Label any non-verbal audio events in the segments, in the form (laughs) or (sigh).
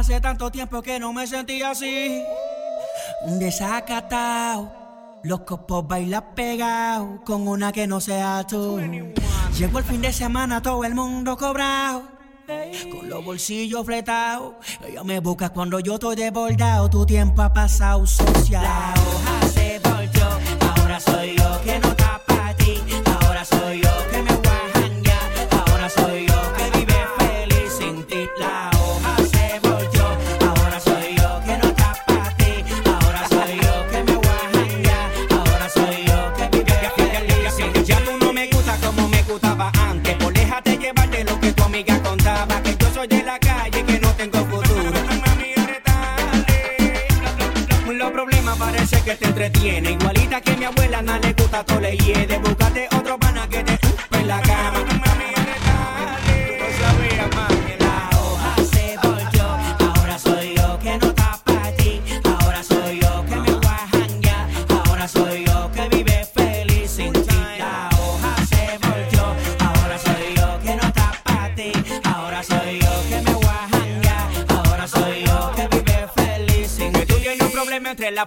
Hace tanto tiempo que no me sentía así. Desacatado. Los copos bailan pegados con una que no sea tú. Llegó el fin de semana, todo el mundo cobrado. Con los bolsillos fletados. Ella me busca cuando yo estoy desbordado. Tu tiempo ha pasado social.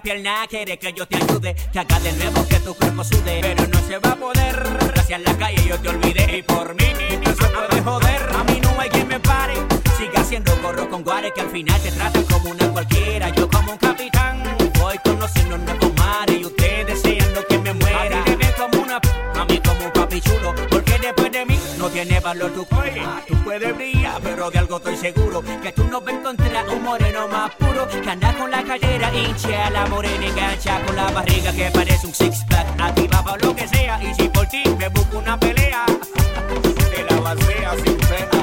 Pierna, quiere que yo te ayude, que haga de nuevo que tu cuerpo sude, pero no se va a poder. Hacia la calle yo te olvidé y por mí no se puede joder. A mí no hay quien me pare, siga haciendo gorro con guare que al final te tratan como una cualquiera. Yo como un capitán voy conociendo nuevos mares y ustedes deseando que me muera. A te ven como una p, a mí como un papi chulo, porque después de mí no tiene valor tu cuerpo. Tú puedes brillar, pero de algo estoy seguro que tú no vas a encontrar un moreno más puro que anda con la cadera hincha, la morena engancha con la barriga que parece un six pack. Activa para lo que sea y si por ti me busco una pelea, (laughs) te la vacía sin pena.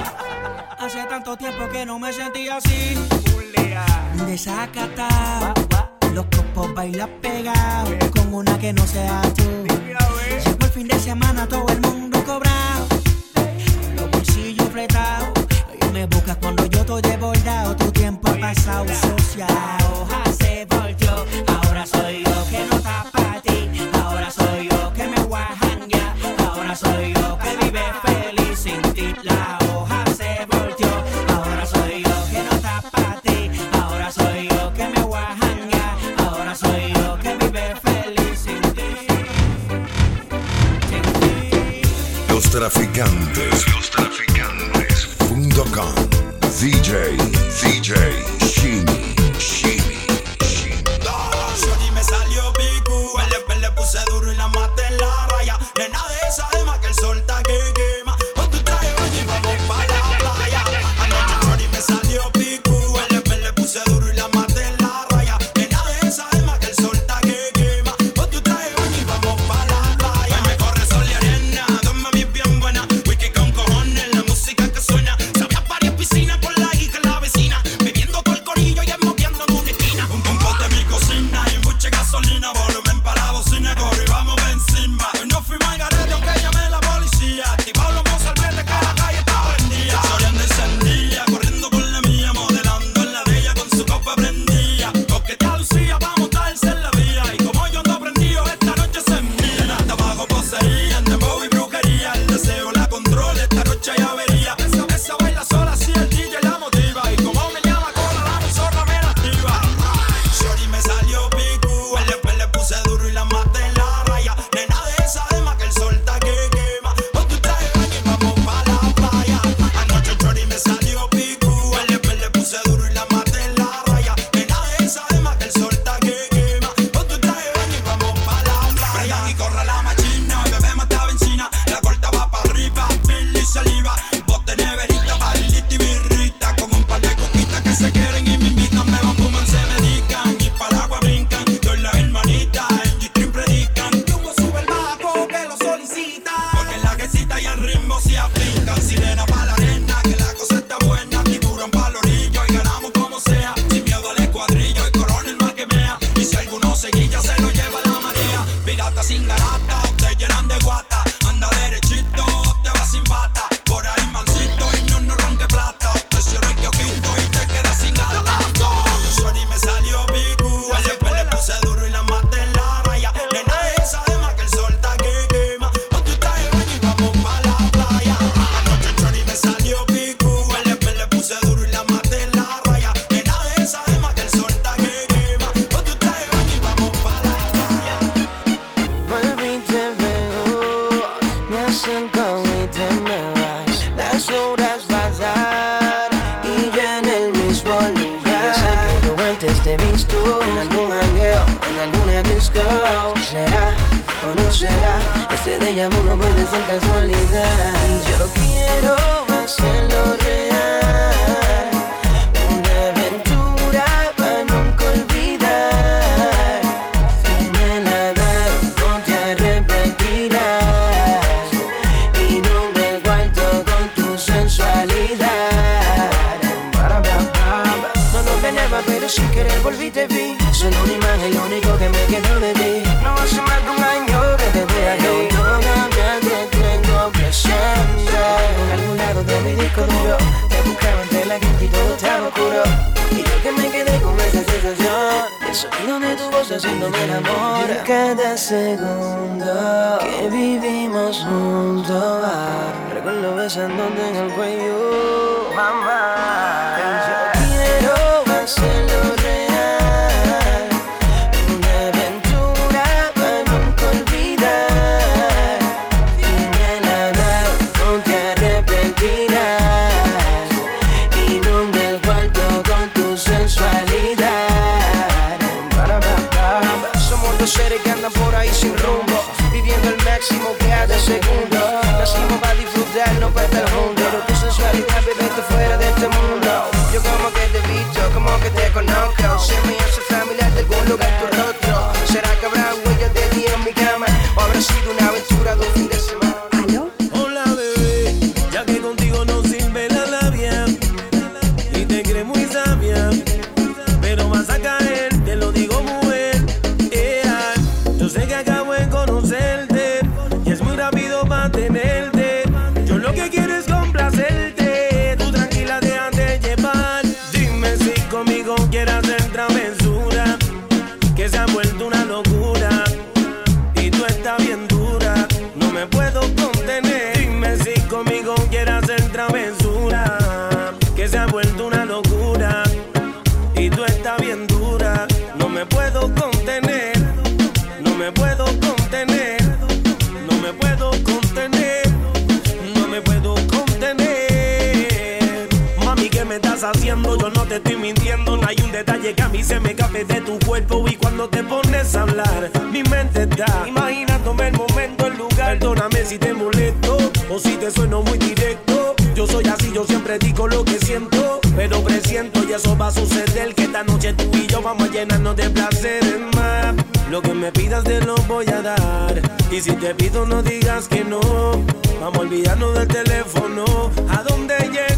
Hace tanto tiempo que no me sentía así. Culea. Desacatado. Bailan pegados con una que no sea tú. Llegó el fin de semana, todo el mundo cobrado. Los bolsillos fletados. Ella me busca cuando yo estoy desbordado. Tu tiempo ha pasado social. La hoja se volteó. Ahora soy yo que no traficantes. Los traficantes. Punto com. DJ. DJ. Shimi. Shimi. y corre la machina. Bebé mata benzina, la corta va para arriba. Billy saliva, vos tenés verita, palita y birrita. como un par de coquitas que se quieren y me invitan, me van fuman, se medican. Y para agua brincan, yo la hermanita. El G-Trim predican, que uno sube el bajo que lo solicita. Porque en la quesita y el ritmo se aplican. Sirena para la arena, que la cosa está buena. Tiburón para el orillo y ganamos como sea. Sin miedo al escuadrillo y corona el más que mea. Y si alguno seguilla se lo sin garata, se llenan de guata. Este de llamo no puede ser casualidad. Yo quiero hacerlo De tu voz haciéndome el amor. Y cada segundo que vivimos juntos. Recuerdo besándote en el cuello. Mamá. Yo quiero hacerlo mí se me escape de tu cuerpo. Y cuando te pones a hablar, mi mente está imaginándome el momento, el lugar. Perdóname si te molesto o si te sueno muy directo. Yo soy así, yo siempre digo lo que siento. Pero presiento y eso va a suceder. Que esta noche tú y yo vamos a llenarnos de placeres más. Lo que me pidas te lo voy a dar. Y si te pido, no digas que no. Vamos a olvidarnos del teléfono. ¿A dónde llego?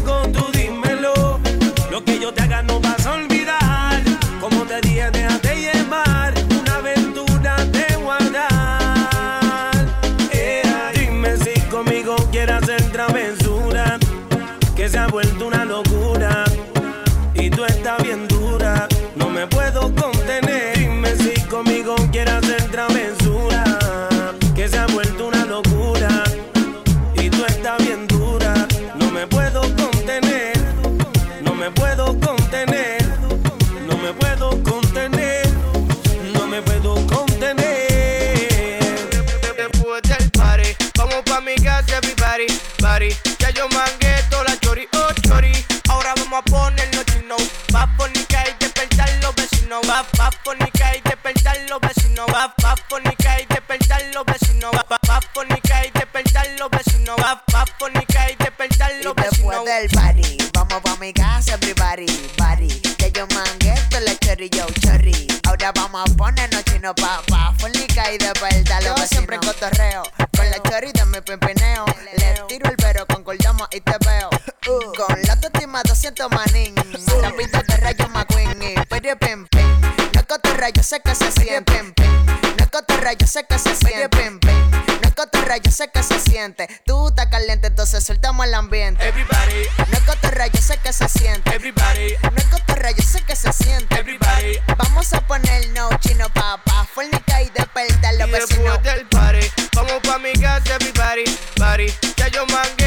Vecinos. Va, va a ponica y despertar los Y vecinos. después del party, vamos pa' mi casa, everybody, party. Que yo mangué la chorri, yo chorri. Ahora vamos a ponernos chino pa' pa' fornica y despertar los Yo siempre cotorreo, con la chorri de mi pimpineo. Le tiro el pero, concordamos y te veo. Con la autoestima 200 manín. La pinta de rayo McQueen y piri pim pim. No es cotorreo, yo sé que se siente. Pim, pim. No es cotorreo, yo sé que se siente. Pim, pim. No es cotorreo, yo sé que se siente. Tú estás caliente, entonces soltamos el ambiente. Everybody, No es cotorreo, yo sé que se siente. everybody, No es cotorreo, yo sé que se siente. everybody. Vamos a ponernos chino pa' pa' fornica y despertar los Y vecinos. del party, vamos pa' mi casa, everybody, party. Ya yo mangué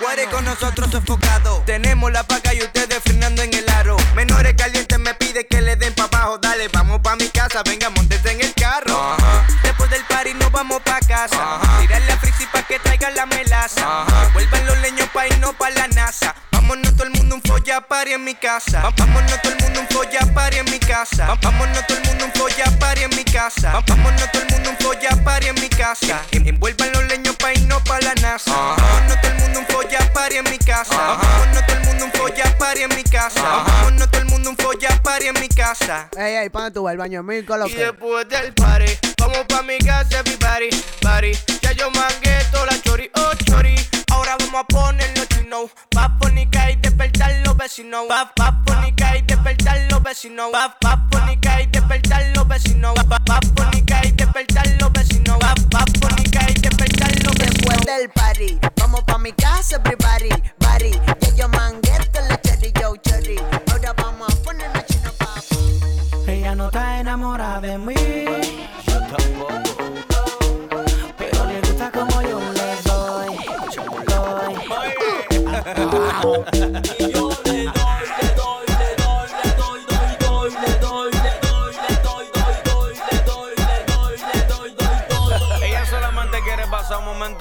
Guare con nosotros enfocado. Tenemos la paga y ustedes frenando en el aro. Menores calientes me pide que le den pa' abajo. Dale, vamos pa' mi casa, venga, montese en el carro. Después del party nos vamos pa' casa. Uh -huh. Tirarle a Frixi pa' que traiga la melaza. Uh. Vuelvan los leños pa' irnos pa' la NASA. Vámonos todo el mundo un folla party en mi casa. Vámonos todo el mundo un folla party en mi casa. Vámonos todo el mundo party en mi casa. Vámonos todo el mundo un folla party en mi casa. En- Envuelvan los leños pa' irnos pa' la NASA. Vámonos todo el mundo un folla party en mi casa. Va- Vámonos todo el mundo un folla party en mi casa. Va- Vámonos todo el mundo un folla party en mi casa. Ey, ey, ¿para tú? El baño mil con lo Y después del party, vamos pa' mi casa, everybody, party. Ya yo mangué toda la chori, oh chori. Ahora vamos a ponernos chino. Pa' ponica y despertar los vecinos. Pa' ponica y despertar los vecinos. Pa' pa' ponica y despertar los vecinos. Pa' pa' ponica y despertar los vecinos. Pa' pa' ponica y despertar los Después vecinos. del party, vamos pa' mi casa, everybody, body. Ya yo mangué toda la cherry, yo cherry. Ahora vamos a ponernos chino pa' Ella no está enamorada de mí. Pero le gusta como yo le doy. doy. Ella (laughs)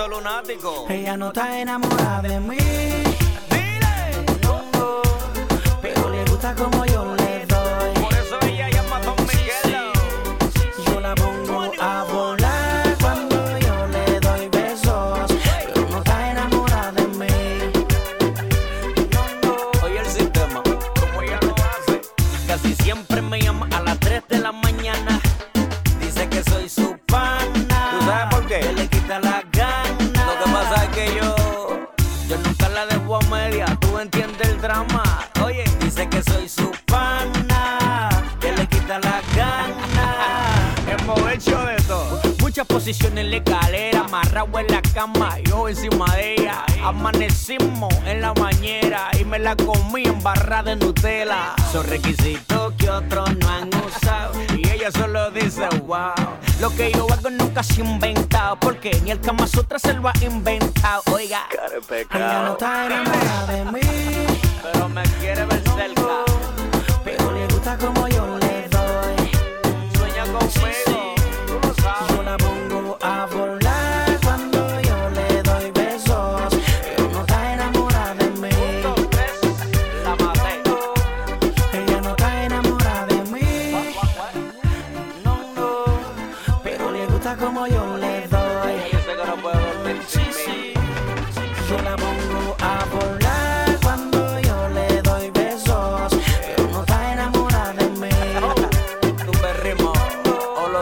lunático. Ella no está enamorada de mí. Dile. No, pero le gusta como yo escalera, amarrado en la cama, yo encima de ella. Amanecimos en la bañera y me la comí en barra de Nutella. Son requisitos que otros no han usado y ella solo dice wow. Lo que yo hago nunca se ha inventado porque ni el Kama Sutra se lo ha inventado. Oiga, Ella no está enamorada de mí. pero me quiere ver cerca.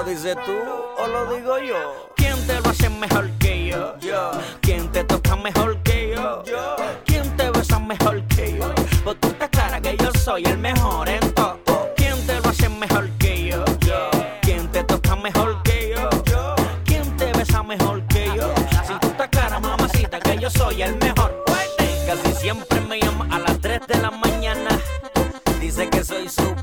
Dices tú o lo digo yo. ¿Quién te lo hace mejor que yo? Yo. ¿Quién te toca mejor que yo? Yo. ¿Quién te besa mejor que yo? Pues tú te clara que yo soy el mejor en todo. ¿Quién te lo hace mejor que yo? Yo. ¿Quién te toca mejor que yo? Yo. ¿Quién te besa mejor que yo? Si tú te clara, mamacita, que yo soy el mejor. Fuerte. Casi siempre me llama a las 3 de la mañana. Dice que soy su